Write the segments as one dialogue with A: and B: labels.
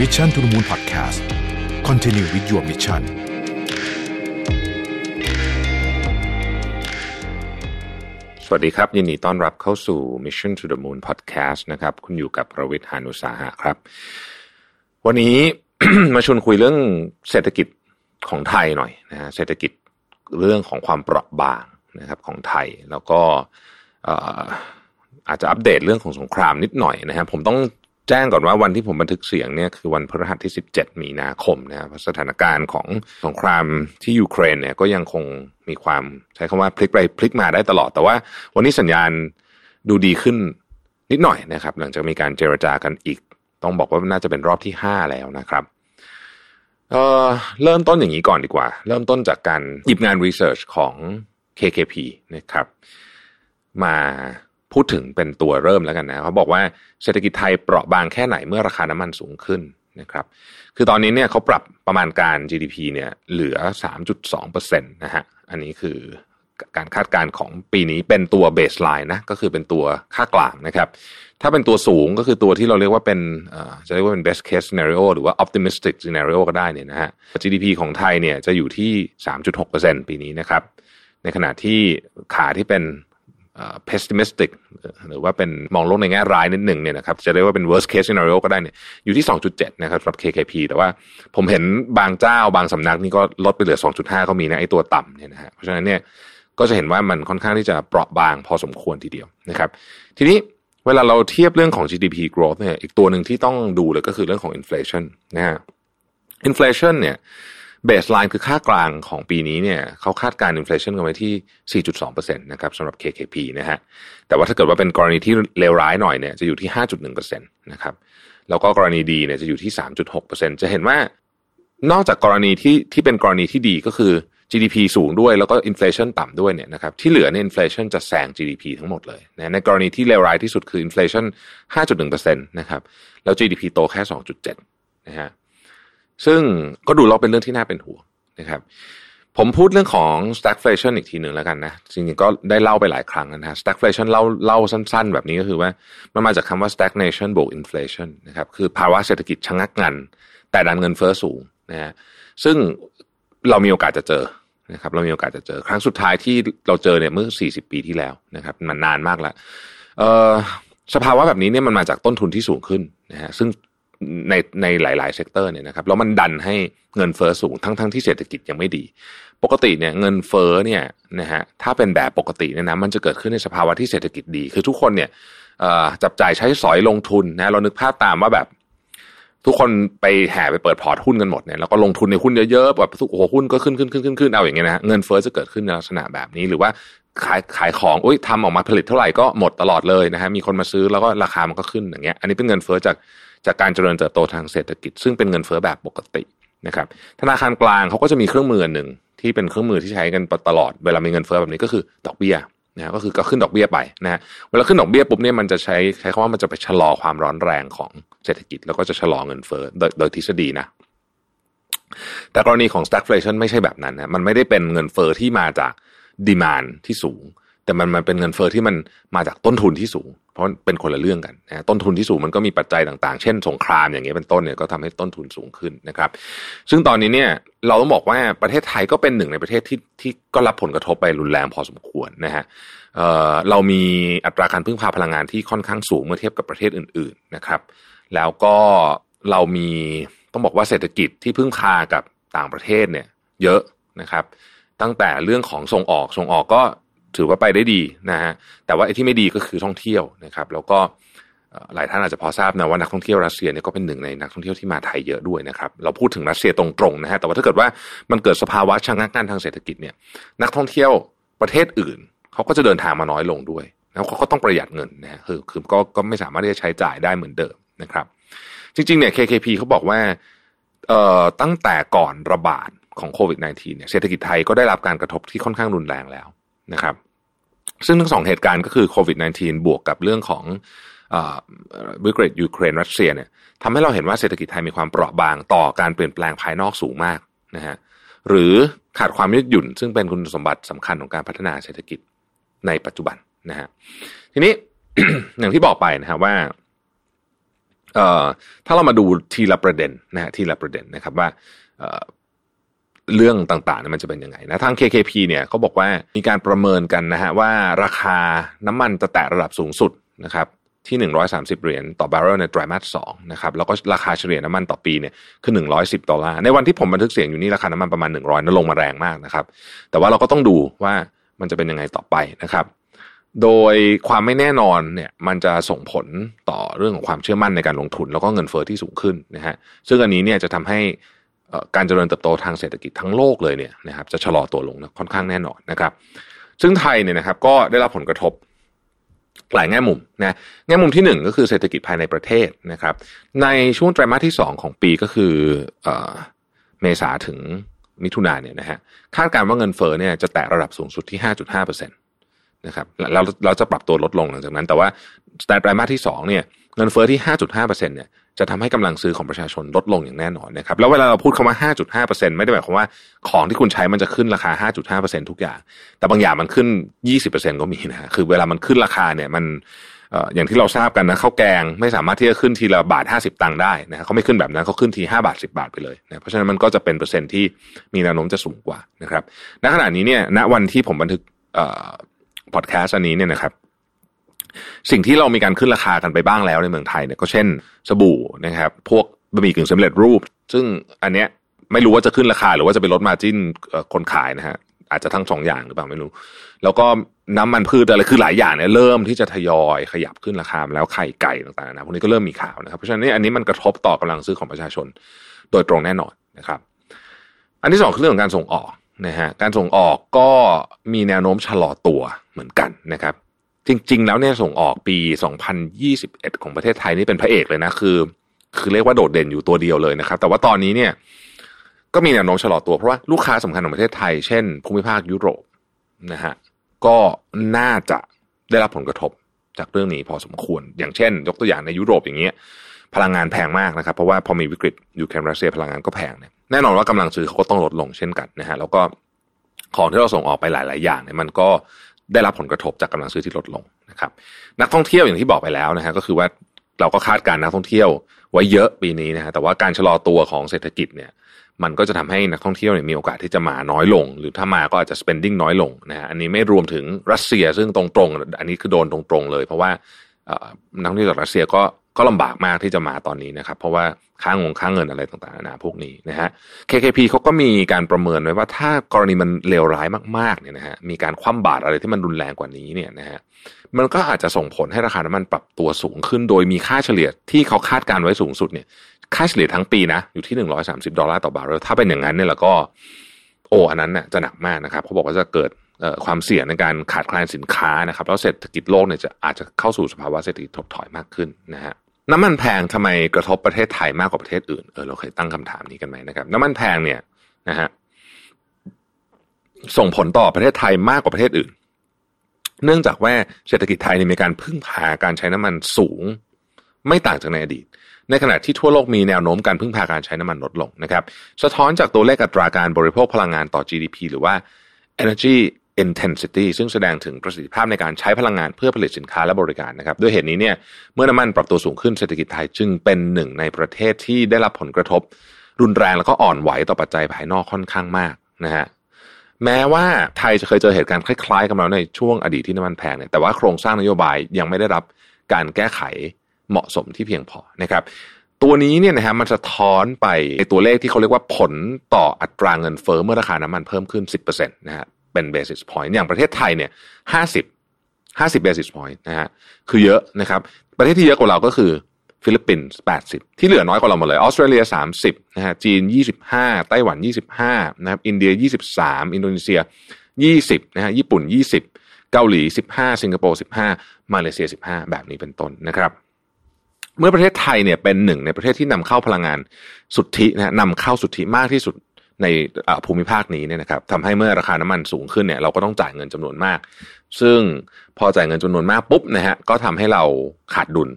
A: Mission to the Moon Podcast Continue with your mission
B: สวัสดีครับ ยินดีต้อนรับเข้าสู่ Mission to the Moon Podcast นะครับ คุณอยู่กับประวิทยานุสาหะครับ วันนี้ มาชวนคุยเรื่องเศรษฐกิจของไทยหน่อยนะฮะเศรษฐกิจเรื่องของความเปราะบางนะครับของไทยแล้วก็อาจจะอัปเดตเรื่องของสงครามนิดหน่อยนะฮะผมต้อง จ้งก่อนว่าวันที่ผมบันทึกเสียงเนี่ยคือวันพฤหัสที่ 17 มีนาคมนะครับสถานการณ์ของสงครามที่ยูเครนเนี่ยก็ยังคงมีความใช้คำว่าพลิกไปพลิกมาได้ตลอด แต่ว่าวันนี้สัญญาณดูดีขึ้นนิดหน่อยนะครับ หลังจากมีการเจรจากันอีก ต้องบอกว่าน่าจะเป็นรอบที่ 5 แล้วนะครับเออเริ่มต้นอย่างนี้ก่อนดีกว่า เริ่มต้นจากการหยิบงานรีเสิร์ชของ KKP นะครับ มา พูดถึงเป็นตัวเริ่มแล้วกันนะเขาบอกว่าเศรษฐกิจไทยเปราะบางแค่ไหนเมื่อราคาน้ำมันสูงขึ้นนะครับคือตอนนี้เนี่ยเขาปรับประมาณการ GDP เนี่ยเหลือ 3.2%นะฮะอันนี้คือการคาดการณ์ของปีนี้เป็นตัวเบสไลน์นะก็คือเป็นตัวค่ากลางนะครับ ถ้าเป็นตัวสูงก็คือตัวที่เราเรียกว่าเป็นจะเรียกว่าเป็น best case scenario หรือว่า optimistic scenario ก็ได้เนี่ยนะฮะ GDP ของไทยเนี่ยจะอยู่ที่ 3.6%ปีนี้นะครับ ในขณะที่ขาที่เป็น pessimistic หรือว่าเป็นมองโลกในแง่ร้ายนิดหนึ่งเนี่ยนะครับจะเรียกว่าเป็น worst case scenario ก็ได้เนี่ยอยู่ที่ 2.7 นะครับสำหรับ KKP แต่ว่าผมเห็นบางเจ้าบางสำนักนี่ก็ลดไปเหลือ 2.5 ก็มีนะไอ้ตัวต่ำเนี่ยนะฮะเพราะฉะนั้นเนี่ยก็จะเห็นว่ามันค่อนข้างที่จะเปราะบางพอสมควรทีเดียวนะครับ ทีนี้เวลาเราเทียบเรื่องของ GDP growth เนี่ยอีกตัวหนึ่งที่ต้องดูเลยก็คือเรื่องของ inflation นะฮะ inflation เนี่ย baseline คือค่ากลางของปีนี้เนี่ยเขาคาดการณ์ inflation กันไว้ที่ 4.2%นะครับสำหรับ KKP นะฮะแต่ว่าถ้าเกิดว่าเป็นกรณีที่เลวร้ายหน่อยเนี่ยจะอยู่ที่ 5.1%นะครับแล้วก็กรณีดีเนี่ยจะอยู่ที่ 3.6%จะเห็นว่านอกจากกรณีที่ที่เป็นกรณีที่ดีก็คือ GDP สูงด้วยแล้วก็ inflation ต่ำด้วยเนี่ยนะครับที่เหลือเนี่ย inflation จะแซง GDP ทั้งหมดเลยนะในกรณีที่เลวร้ายที่สุดคือ inflation 5.1%นะครับแล้ว GDP โตแค่ 2.7นะฮะ ซึ่งก็ดูเราเป็นเรื่องที่น่าเป็นห่วงนะครับ ผมพูดเรื่องของ stagflation อีกทีหนึ่งแล้วกันนะจริงๆก็ได้เล่าไปหลายครั้งนะ stagflation เล่าเล่าสั้น ๆ แบบนี้ก็คือว่ามันมาจากคำว่า stagnation บวก inflation นะครับคือภาวะเศรษฐกิจชะงักงัน แต่ดันเงินเฟ้อสูงนะฮะซึ่งเรามีโอกาสจะเจอนะครับเรามีโอกาสจะเจอครั้งสุดท้ายที่เราเจอเนี่ยเมื่อ 40 ปีที่แล้วนะครับมันนานมากแล้วสภาวะแบบนี้เนี่ยมันมาจากต้นทุนที่สูงขึ้นนะฮะซึ่ง ในในหลาย ๆ sector เนี่ยนะครับแล้วมันดันให้เงินเฟ้อสูงทั้งทั้งที่เศรษฐกิจยังไม่ดี ปกติเนี่ยเงินเฟ้อเนี่ยนะฮะถ้าเป็นแบบปกติเนี่ยนะมันจะเกิดขึ้นในสภาวะที่เศรษฐกิจดี คือทุกคนเนี่ยจับจ่ายใช้สอยลงทุนนะเรานึกภาพตามว่าแบบ ทุกคนไปแห่ไปเปิดพอร์ตหุ้นกันหมดเนี่ยแล้วก็ลงทุนในหุ้นเยอะๆแบบทุกโอ้โหหุ้นก็ขึ้นขึ้นขึ้นขึ้นขึ้นเอาอย่างเงี้ยนะเงินเฟ้อจะเกิดขึ้นในลักษณะแบบนี้หรือว่าขายขายของอุ้ยทำออกมาผลิตเท่าไหร่ก็หมดตลอดเลยนะฮะมีคนมาซื้อแล้วก็ราคามันก็ขึ้นอย่างเงี้ย อันนี้เป็นเงินเฟอ้อจาก จากการเจริญเติบโตทางเศรษฐกิจ ซึ่งเป็นเงินเฟ้อแบบปกตินะครับ ธนาคารกลางเขาก็จะมีเครื่องมือหนึ่งที่เป็นเครื่องมือที่ใช้กันตลอดเวลามีเงินเฟ้อแบบนี้ก็คือดอกเบี้ยนะก็คือก็ขึ้นดอกเบี้ยไปนะฮะเวลาขึ้นดอกเบี้ยปุ๊บเนี่ยมันจะใช้ใช้คำว่ามันจะไปชะลอความร้อนแรงของเศรษฐกิจ แล้วก็จะชะลอเงินเฟ้อโดยโดยทฤษฎีนะแต่กรณีของ stagflation ไม่ใช่แบบนั้นนะมันไม่ได้เป็นเงินเฟ้อที่มาจากดีมานที่สูง แต่มันมันเป็นเงินเฟ้อที่มันมาจากต้นทุนที่สูง เพราะเป็นคนละเรื่องกันนะต้นทุนที่สูงมันก็มีปัจจัยต่างๆ เช่นสงครามอย่างเงี้ยเป็นต้นเนี่ยก็ทำให้ต้นทุนสูงขึ้นนะครับ ซึ่งตอนนี้เนี่ยเราต้องบอกว่าประเทศไทยก็เป็นหนึ่งในประเทศที่ที่ก็รับผลกระทบไปรุนแรงพอสมควรนะฮะเออเรามีอัตราการพึ่งพาพลังงานที่ค่อนข้างสูงเมื่อเทียบกับประเทศอื่น ๆนะครับ แล้วก็เรามีต้องบอกว่าเศรษฐกิจที่พึ่งพากับต่างประเทศเนี่ย เยอะนะครับ ตั้งแต่เรื่องของส่งออกส่งออกก็ ถือว่าไปได้ดีนะฮะแต่ว่าไอ้ที่ไม่ดีก็คือท่องเที่ยวนะครับ แล้วก็หลายท่านอาจจะพอทราบนะว่านักท่องเที่ยวรัสเซียเนี่ยก็เป็นหนึ่งในนักท่องเที่ยวที่มาไทยเยอะด้วยนะครับเราพูดถึงรัสเซียตรงๆนะฮะแต่ว่าถ้าเกิดว่ามันเกิดสภาวะชะงักงันทางเศรษฐกิจเนี่ยนักท่องเที่ยวประเทศอื่นเขาก็จะเดินทางมาน้อยลงด้วยแล้วเขาก็ต้องประหยัดเงินนะฮะคือคือก็ก็ไม่สามารถที่จะใช้จ่ายได้เหมือนเดิมนะครับ จริงๆเนี่ย KKP เขาบอกว่าเอ่อตั้งแต่ก่อนระบาดของโควิด -19 เนี่ยเศรษฐกิจไทยก็ได้รับการกระทบที่ค่อนข้างรุนแรงแล้วนะครับ ซึ่งทั้งสองเหตุการณ์ก็คือโควิด -19 บวกกับเรื่องของวิกฤตยูเครนรัสเซียเนี่ยทำให้เราเห็นว่าเศรษฐกิจไทยมีความเปราะบางต่อการเปลี่ยนแปลงภายนอกสูงมากนะฮะหรือขาดความยืดหยุ่น ซึ่งเป็นคุณสมบัติสำคัญของการพัฒนาเศรษฐกิจในปัจจุบันนะฮะทีนี้อย่างที่บอกไปนะฮะว่าเอ่อถ้าเรามาดูทีละประเด็นนะฮะทีละประเด็นนะครับว่า เรื่องต่างๆเนี่ยมันจะเป็นยังไงนะทาง KKP เนี่ยเขาบอกว่ามีการประเมินกันนะฮะว่าราคาน้ำมันจะแตะระดับสูงสุดนะครับที่ 130 เหรียญต่อบาร์เรลในไตรมาส2นะครับแล้วก็ราคาเฉลี่ยน้ำมันต่อปีเนี่ยคือ 110 ดอลลาร์ในวันที่ผมบันทึกเสียงอยู่นี่ราคาน้ำมันประมาณ 100นั่นลงมาแรงมากนะครับแต่ว่าเราก็ต้องดูว่ามันจะเป็นยังไงต่อไปนะครับโดยความไม่แน่นอนเนี่ยมันจะส่งผลต่อเรื่องของความเชื่อมั่นในการลงทุน แล้วก็เงินเฟอ้อที่สูงขึ้นนะฮะซึ่งอันนี้เนี่ยจะทำให้ การเจริญเติบโตทางเศรษฐกิจทั้งโลกเลยเนี่ยนะครับจะชะลอตัวลงนะค่อนข้างแน่นอนนะครับ ซึ่งไทยเนี่ยนะครับก็ได้รับผลกระทบหลายแง่มุมนะแง่มุมที่หนึ่งก็คือเศรษฐกิจภายในประเทศนะครับ ในช่วงไตรมาสที่สองของปีก็คือเอเมษาถึงมิถุนาเนี่ยนะฮะคาดการณ์ว่าเงินเฟ้อเนี่ยจะแตะระดับสูงสุดที่ 5.5เปอร์เซ็นต์นะครับเราเราจะปรับตัวลดลงหลังจากนั้น แต่ว่าไตรมาสที่สองเนี่ย เงินเฟ้อที่ 5.5เปอร์เนี่ยจะทำให้กำลังซื้อของประชาชนลดลงอย่างแน่นอนนะครับแล้วเวลาเราพูดคำว่า 5.5%ไม่ได้หมายความว่าของที่คุณใช้มันจะขึ้นราคา 5.5%ทุกอย่าง แต่บางอย่างมันขึ้น 20%ก็มีนะ คือเวลามันขึ้นราคาเนี่ยมันอย่างที่เราทราบกันนะข้าวแกงไม่สามารถที่จะขึ้นทีละบาท 50 ตังค์ได้นะเขาไม่ขึ้นแบบนั้นเขาขึ้นที 5 บาท 10 บาทไปเลยนะเพราะฉะนั้นมันก็จะเป็นเปอร์เซ็นต์ที่มีแนวโน้มจะสูงกว่านะครับณขณะนี้เนี่ยณวันที่ผมบันทึกพอดแคสต์อันนี้เนี่ยนะครับ สิ่งที่เรามีการขึ้นราคากันไปบ้างแล้วในเมืองไทยเนี่ยก็เช่นสบู่นะครับ พวกบะหมี่กึ่งสำเร็จรูป ซึ่งอันเนี้ยไม่รู้ว่าจะขึ้นราคาหรือว่าจะไปลดมาจิ้นคนขายนะฮะอาจจะทั้งสองอย่างหรือเปล่าไม่รู้ แล้วก็น้ำมันพืชอะไรคือหลายอย่างเนี่ยเริ่มที่จะทยอยขยับขึ้นราคาแล้วไข่ไก่ต่างๆนะพวกนี้ก็เริ่มมีข่าวนะครับเพราะฉะนั้นอันนี้มันกระทบต่อกำลังซื้อของประชาชนโดยตรงแน่นอนนะครับ อันที่สองคือเรื่องของการส่งออกนะฮะการส่งออกก็มีแนวโน้มชะลอตัวเหมือนกันนะครับ จริง ๆ แล้วเนี่ยส่งออกปี 2021 ของประเทศไทยนี่เป็นพระเอกเลยนะคือ คือเรียกว่าโดดเด่นอยู่ตัวเดียวเลยนะครับ แต่ว่าตอนนี้เนี่ย ก็มีแนวโน้มชะลอตัวเพราะว่าลูกค้าสำคัญของประเทศไทย เช่น ภูมิภาคยุโรปนะฮะก็น่าจะได้รับผลกระทบจากเรื่องนี้พอสมควร อย่างเช่น ยกตัวอย่างในยุโรปอย่างเงี้ยพลังงานแพงมากนะครับ เพราะว่าพอมีวิกฤตยูเครนรัสเซียพลังงานก็แพงเนี่ยแน่นอนว่ากำลังซื้อเขาก็ต้องลดลงเช่นกันนะฮะแล้วก็ของที่เราส่งออกไปหลาย ๆ อย่างเนี่ยมันก็ ได้รับผลกระทบจากกำลังซื้อที่ลดลงนะครับ นักท่องเที่ยวอย่างที่บอกไปแล้วนะฮะก็คือว่าเราก็คาดการนักท่องเที่ยวไว้เยอะปีนี้นะฮะแต่ว่าการชะลอตัวของเศรษฐกิจเนี่ย มันก็จะทำให้นักท่องเที่ยวเนี่ยมีโอกาสที่จะมาน้อยลง หรือถ้ามาก็อาจจะ spending น้อยลงนะฮะอันนี้ไม่รวมถึงรัสเซียซึ่งตรงๆ อันนี้คือโดนตรงๆเลย เพราะว่านักท่องเที่ยวจากรัสเซียก็ก็ลำบากมากที่จะมาตอนนี้นะครับ เพราะว่า ค่างงค่างเงินอะไรต่างๆนะพวกนี้นะฮะ KKP เขาก็มีการประเมินไว้ว่าถ้ากรณีมันเลวร้ายมากๆเนี่ยนะฮะมีการคว่ำบาตรอะไรที่มันรุนแรงกว่านี้เนี่ยนะฮะมันก็อาจจะส่งผลให้ราคาน้ำมันปรับตัวสูงขึ้น โดยมีค่าเฉลี่ยที่เขาคาดการไว้สูงสุดเนี่ยค่าเฉลี่ยทั้งปีนะอยู่ที่หนึ่งร้อยสามสิบดอลลาร์ต่อบาร์เรลถ้าเป็นอย่างนั้นเนี่ยแล้วก็โอ้อันนั้นเนี่ยจะหนักมากนะครับเขาบอกว่าจะเกิดความเสี่ยงในการขาดแคลนสินค้านะครับ แล้วเศรษฐกิจโลกเนี่ยจะอาจจะเข้าสู่สภาวะเศรษฐกิจถดถอยมากขึ้นนะฮะ น้ำมันแพงทำไมกระทบประเทศไทยมากกว่าประเทศอื่น เออเราเคยตั้งคำถามนี้กันไหมนะครับ น้ำมันแพงเนี่ยนะฮะส่งผลต่อประเทศไทยมากกว่าประเทศอื่น เนื่องจากว่าเศรษฐกิจไทยมีการพึ่งพาการใช้น้ำมันสูง ไม่ต่างจากในอดีต ในขณะที่ทั่วโลกมีแนวโน้มการพึ่งพาการใช้น้ำมันลดลงนะครับ สะท้อนจากตัวเลขอัตราการบริโภคพลังงานต่อ GDP หรือว่า Energy intensity ซึ่งแสดงถึงประสิทธิภาพในการใช้พลังงานเพื่อผลิตสินค้าและบริการนะครับ ด้วยเหตุนี้เนี่ยเมื่อน้ำมันปรับตัวสูงขึ้นเศรษฐกิจไทยจึงเป็นหนึ่งในประเทศที่ได้รับผลกระทบ รุนแรงแล้วก็อ่อนไหวต่อปัจจัยภายนอกค่อนข้างมากนะฮะแม้ว่าไทยจะเคยเจอเหตุการณ์คล้ายๆ กับเราในช่วงอดีตที่น้ำมันแพงเนี่ยแต่ว่าโครงสร้างนโยบายยังไม่ได้รับการแก้ไขเหมาะสมที่เพียงพอนะครับ ตัวนี้เนี่ยนะฮะมันสะท้อนไปในตัวเลขที่เขาเรียกว่าผลต่ออัตราเงินเฟ้อเมื่อราคาน้ำมันเพิ่มขึ้น 10%นะฮะ เป็น basis point อย่างประเทศไทยเนี่ยห้าสิบห้าสิบ basis point นะฮะคือเยอะนะครับ ประเทศที่เยอะกว่าเราก็คือฟิลิปปินส์แปดสิบที่เหลือน้อยกว่าเราหมดเลย ออสเตรเลียสามสิบนะฮะ จีนยี่สิบห้าไต้หวันยี่สิบห้านะครับ อินเดียยี่สิบสามอินโดนีเซียยี่สิบนะฮะ ญี่ปุ่นยี่สิบเกาหลีสิบห้าสิงคโปร์สิบห้ามาเลเซียสิบห้าแบบนี้เป็นต้นนะครับ เมื่อประเทศไทยเนี่ยเป็นหนึ่งในประเทศที่นำเข้าพลังงานสุทธินะนำเข้าสุทธิมากที่สุด ในภูมิภาคนี้เนี่ยนะครับทำให้เมื่อราคาน้ำมันสูงขึ้นเนี่ยเราก็ต้องจ่ายเงินจำนวนมาก ซึ่งพอจ่ายเงินจำนวนมากปุ๊บนะฮะก็ทำให้เราขาดดุล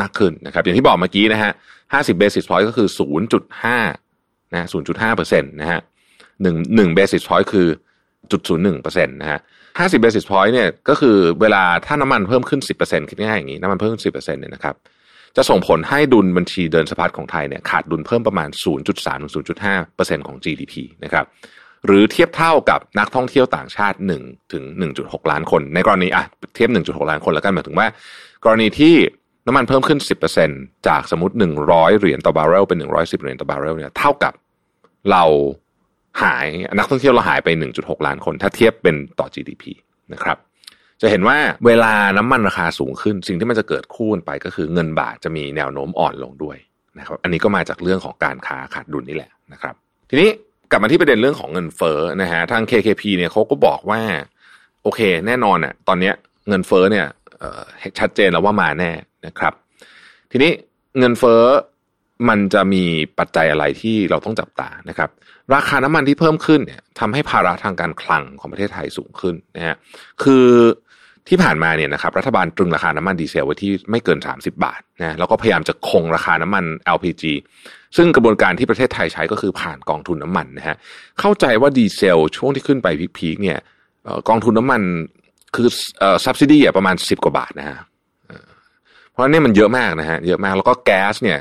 B: มากขึ้นนะครับ อย่างที่บอกเมื่อกี้นะฮะห้าสิบ basis point ก็คือศูนย์จุดห้านะศูนย์จุดห้าเปอร์เซ็นต์นะฮะหนึ่งหนึ่ง basis point คือจุดศูนย์หนึ่งเปอร์เซ็นต์นะฮะห้าสิบ basis point เนี่ยก็คือเวลาถ้าน้ำมันเพิ่มขึ้นสิบเปอร์เซ็นต์คิดง่ายอย่างนี้ น้ำมันเพิ่มขึ้นสิบเปอร์เซ็นต์เนี่ยนะครับ จะส่งผลให้ดุลบัญชีเดินสะพัดของไทยเนี่ยขาดดุลเพิ่มประมาณ 0.3ถึง0.5%ของ GDP นะครับหรือเทียบเท่ากับนักท่องเที่ยวต่างชาติ1ถึง1.6 ล้านคน ในกรณีอะเทียบ 1.6 ล้านคนแล้วกันหมายถึงว่า กรณีที่น้ำมันเพิ่มขึ้น 10%จากสมมติ 100 เหรียญต่อบาร์เรลเป็น 110 เหรียญต่อบาร์เรลเนี่ยเท่ากับเราหายนักท่องเที่ยวเราหายไป 1.6 ล้านคน ถ้าเทียบเป็นต่อ GDP นะครับ จะเห็นว่าเวลาน้ำมันราคาสูงขึ้น สิ่งที่มันจะเกิดคู่กันไปก็คือเงินบาทจะมีแนวโน้มอ่อนลงด้วยนะครับ อันนี้ก็มาจากเรื่องของการค้าขาดดุลนี่แหละนะครับ ทีนี้กลับมาที่ประเด็นเรื่องของเงินเฟ้อนะฮะทาง KKP เนี่ยเขาก็บอกว่า โอเค แน่นอนอะตอนนี้เงินเฟ้อเนี่ยชัดเจนแล้วว่ามาแน่นะครับ ทีนี้เงินเฟ้อมันจะมีปัจจัยอะไรที่เราต้องจับตานะครับ ราคาน้ำมันที่เพิ่มขึ้นเนี่ยทำให้ภาระทางการคลังของประเทศไทยสูงขึ้นนะฮะคือ ที่ผ่านมาเนี่ยนะครับรัฐบาลตรึงราคาน้ำมันดีเซลไว้ที่ไม่เกิน 30 บาทนะแล้วก็พยายามจะคงราคาน้ำมัน LPG ซึ่งกระบวนการที่ประเทศไทยใช้ก็คือผ่านกองทุนน้ามันนะฮะเข้าใจว่าดีเซลช่วงที่ขึ้นไปพีคๆเนี่ยกองทุนน้ามันคือเอ่อ subsidy อ่ประมาณ 10 กว่าบาทนะฮะเพราะนี่มันเยอะมากนะฮะเยอะมากแล้วก็แก๊สเนี่ย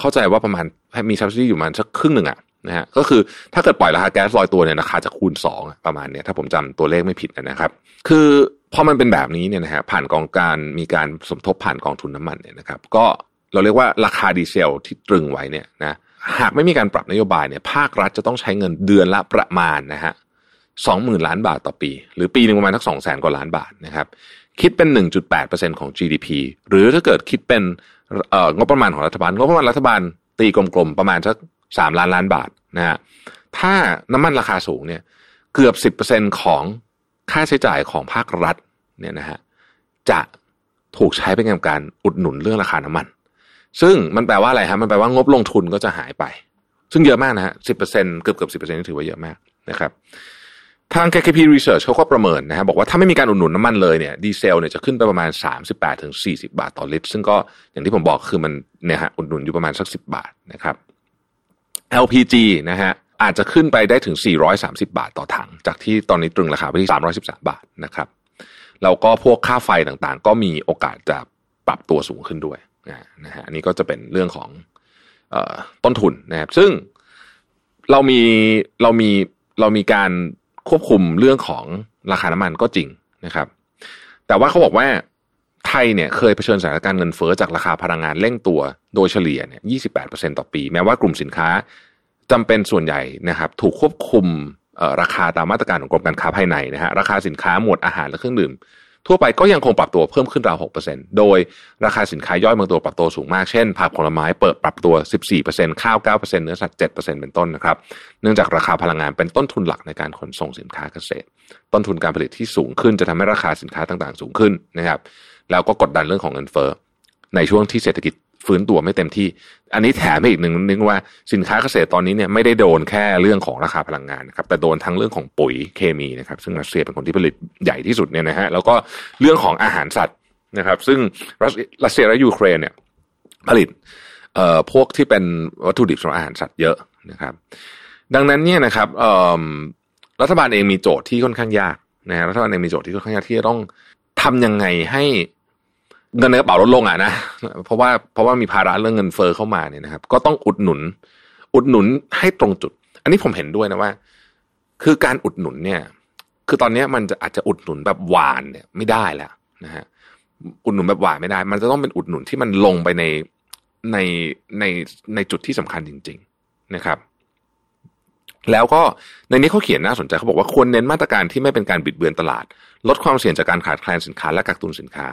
B: เข้าใจว่าประมาณมี subsidy อยู่ประมาณสักครึ่งหนึ่งอะ นะฮะก็คือถ้าเกิดปล่อยราคาแก๊สลอยตัวเนี่ยราคาจะคูณสองประมาณเนี้ยถ้าผมจำตัวเลขไม่ผิดนะครับ คือพอมันเป็นแบบนี้เนี่ยนะฮะผ่านกองการมีการสมทบผ่านกองทุนน้ำมันเนี่ยนะครับก็เราเรียกว่าราคาดีเซลที่ตรึงไว้เนี่ยนะหากไม่มีการปรับนโยบายเนี่ยภาครัฐจะต้องใช้เงินเดือนละประมาณนะฮะสองหมื่นล้านบาทต่อปี หรือปีหนึ่งประมาณทักสองแสนกว่าล้านบาทนะครับคิดเป็น 1.8%ของ GDP หรือถ้าเกิดคิดเป็นเอ่องบประมาณของรัฐบาลงบประมาณรัฐบาลตีกลมๆประมาณสัก สามล้านล้านบาทนะฮะถ้าน้ำมันราคาสูงเนี่ยเกือบสิบเปอร์เซ็นของค่าใช้จ่ายของภาครัฐเนี่ยนะฮะจะถูกใช้เป็นการอุดหนุนเรื่องราคาน้ำมัน ซึ่งมันแปลว่าอะไรฮะมันแปลว่างบลงทุนก็จะหายไป ซึ่งเยอะมากนะฮะสิบเปอร์เซ็นเกือบเกือบสิบเปอร์เซ็นนี่ถือว่าเยอะมากนะครับทาง KKP Research เขาก็ประเมินนะฮะบอกว่าถ้าไม่มีการอุดหนุนน้ำมันเลยเนี่ยดีเซลเนี่ยจะขึ้นไปประมาณ 38ถึง40 บาทต่อลิตร ซึ่งก็อย่างที่ผมบอกคือมันเนี่ยฮะอุดหนุนอยู่ประมาณสัก 10 บาทนะครับ LPG นะฮะอาจจะขึ้นไปได้ถึง 430 บาทต่อถัง จากที่ตอนนี้ตรึงราคาไปที่ 313 บาทนะครับแล้วก็พวกค่าไฟต่างๆ ก็มีโอกาสจะปรับตัวสูงขึ้นด้วยนะฮะอันนี้ก็จะเป็นเรื่องของอต้นทุนนะครับซึ่งเรามีเรามีเรามีการควบคุมเรื่องของราคาน้ำมันก็จริงนะครับ แต่ว่าเขาบอกว่า ไทยเนี่ยเคยเผชิญสถานการณ์เงินเฟ้อจากราคาพลังงานเร่งตัวโดยเฉลี่ยเนี่ย28%ต่อปี แม้ว่ากลุ่มสินค้าจำเป็นส่วนใหญ่นะครับถูกควบคุมราคาตามมาตรการของกรมการค้าภายในนะฮะราคาสินค้าหมวดอาหารและเครื่องดื่ม ทั่วไปก็ยังคงปรับตัวเพิ่มขึ้นราว 6%โดยราคาสินค้าย่อยบางตัวปรับตัวสูงมาก เช่นผักผลไม้เปิดปรับตัว 14%ข้าว 9%เนื้อสัตว์ 7%เป็นต้นนะครับ เนื่องจากราคาพลังงานเป็นต้นทุนหลักในการขนส่งสินค้าเกษตร ต้นทุนการผลิตที่สูงขึ้นจะทำให้ราคาสินค้าต่างๆ สูงขึ้นนะครับ แล้วก็กดดันเรื่องของเงินเฟ้อในช่วงที่เศรษฐกิจฟื้นตัวไม่เต็มที่ อันนี้แถมให้อีกหนึ่งนึงว่าสินค้าเกษตรตอนนี้เนี่ยไม่ได้โดนแค่เรื่องของราคาพลังงานนะครับแต่โดนทั้งเรื่องของปุ๋ยเคมีนะครับซึ่งรัสเซียเป็นคนที่ผลิตใหญ่ที่สุดเนี่ยนะฮะแล้วก็เรื่องของอาหารสัตว์นะครับ ซึ่งรัสเซียและยูเครนเนี่ยผลิตเอ่อพวกที่เป็นวัตถุดิบสำหรับอาหารสัตว์เยอะนะครับ ดังนั้นเนี่ยนะครับเอ่อรัฐบาลเองมีโจทย์ที่ค่อนข้างยากนะฮะรัฐบาลเองมีโจทย์ที่ค่อนข้างยากที่จะต้องทำยังไงให้ เงินในกระเป๋าลดลงอะนะเพราะว่าเพราะว่ามีภาระเรื่องเงินเฟอ้อเข้ามาเนี่ยนะครับ ก็ต้องอุดหนุน อุดหนุนให้ตรงจุด อันนี้ผมเห็นด้วยนะว่า คือการอุดหนุนเนี่ย คือตอนนี้มันจะอาจจะอุดหนุนแบบหวานเนี่ยไม่ได้แล้วนะฮะอุดหนุนแบบหวานไม่ได้ มันจะต้องเป็นอุดหนุนที่มันลงไปในในในในจุดที่สำคัญจริง ๆนะครับ แล้วก็ในนี้เขาเขียนน่าสนใจเขาบอกว่าควรเน้นมาตรการที่ไม่เป็นการบิดเบือนตลาด ลดความเสี่ยงจากการขาดแคลนสินค้าและกักตุนสินค้า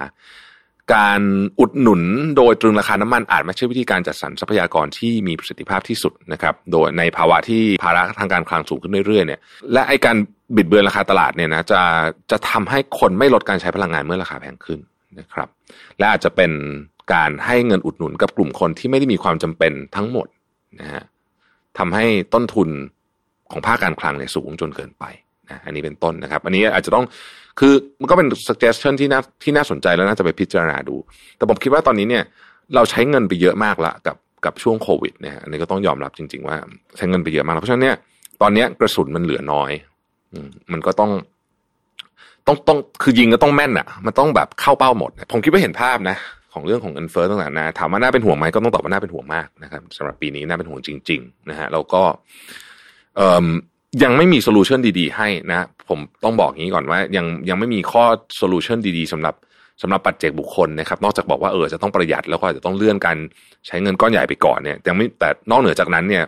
B: การอุดหนุนโดยตรึงราคาน้ำมันอาจไม่ใช่วิธีการจัดสรรทรัพยากรที่มีประสิทธิภาพที่สุดนะครับ โดยในภาวะที่ภาระทางการคลังสูงขึ้นเรื่อยๆเนี่ย และไอการบิดเบือนราคาตลาดเนี่ยนะจะจะทำให้คนไม่ลดการใช้พลังงานเมื่อราคาแพงขึ้นนะครับ และอาจจะเป็นการให้เงินอุดหนุนกับกลุ่มคนที่ไม่ได้มีความจำเป็นทั้งหมดนะฮะทำให้ต้นทุนของภาคการคลังเนี่ยสูงจนเกินไป นะอันนี้เป็นต้นนะครับ อันนี้อาจจะต้องคือมันก็เป็น suggestion ที่น่าที่น่าสนใจแล้วน่าจะไปพิจารณาดู แต่ผมคิดว่าตอนนี้เนี่ยเราใช้เงินไปเยอะมากละกับกับช่วงโควิดเนี่ยอันนี้ก็ต้องยอมรับจริง ๆ ว่าใช้เงินไปเยอะมากเพราะฉะนั้นเนี่ยตอนนี้กระสุนมันเหลือน้อยมันก็ต้องต้องต้องคือยิงก็ต้องแม่นอะ มันต้องแบบเข้าเป้าหมด ผมคิดว่าเห็นภาพนะขของเรื่องของเงินเฟ้อต่างๆนะถามว่าน่าเป็นห่วงไหมก็ต้องตอบว่าน่าเป็นห่วงมากนะครับสำหรับปีนี้น่าเป็นห่วงจริง ๆ นะฮะแล้วก็เอ่อ ยังไม่มี solution ดี ๆ ให้นะ ผมต้องบอกอย่างนี้ก่อนว่า ยังยังไม่มีข้อ solution ดี ๆสำหรับสำหรับปัจเจกบุคคลนะครับ นอกจากบอกว่าเออจะต้องประหยัดแล้วก็อาจจะต้องเลื่อนการใช้เงินก้อนใหญ่ไปก่อนเนี่ยยังไม่แต่นอกเหนือจากนั้นเนี่ย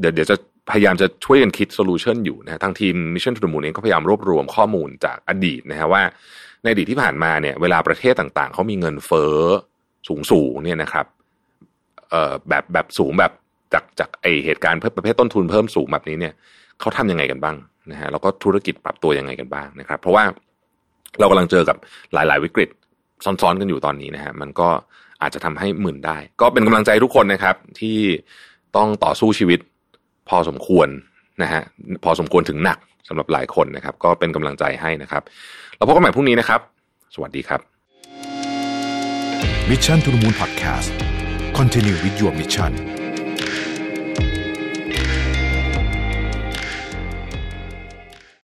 B: เดี๋ยวเดี๋ยวจะพยายามจะช่วยกันคิด solution อยู่นะทางทีม Mission to the Moon เองก็พยายามรวบรวมข้อมูลจากอดีตนะฮะว่า ในอดีตที่ผ่านมาเนี่ย เวลาประเทศต่างๆเขามีเงินเฟ้อสูงสูงเนี่ยนะครับเอ่อแบบแบบสูงแบบจากจากไอเหตุการณ์ประเภทต้นทุนเพิ่มสูงแบบนี้เนี่ย เขาทำยังไงกันบ้างนะฮะแล้วก็ธุรกิจปรับตัวยังไงกันบ้างนะครับ เพราะว่าเรากำลังเจอกับหลาย ๆ วิกฤตซ้อนๆกันอยู่ตอนนี้นะฮะมันก็อาจจะทำให้หมื่นได้ ก็เป็นกำลังใจทุกคนนะครับ ที่ต้องต่อสู้ชีวิตพอสมควรนะฮะพอสมควรถึงหนักสำหรับหลายคนนะครับ ก็เป็นกำลังใจให้นะครับเราพบกันใหม่พรุ่งนี้นะครับ สวัสดีครับ
A: Mission to the Moon Podcast Continue with your mission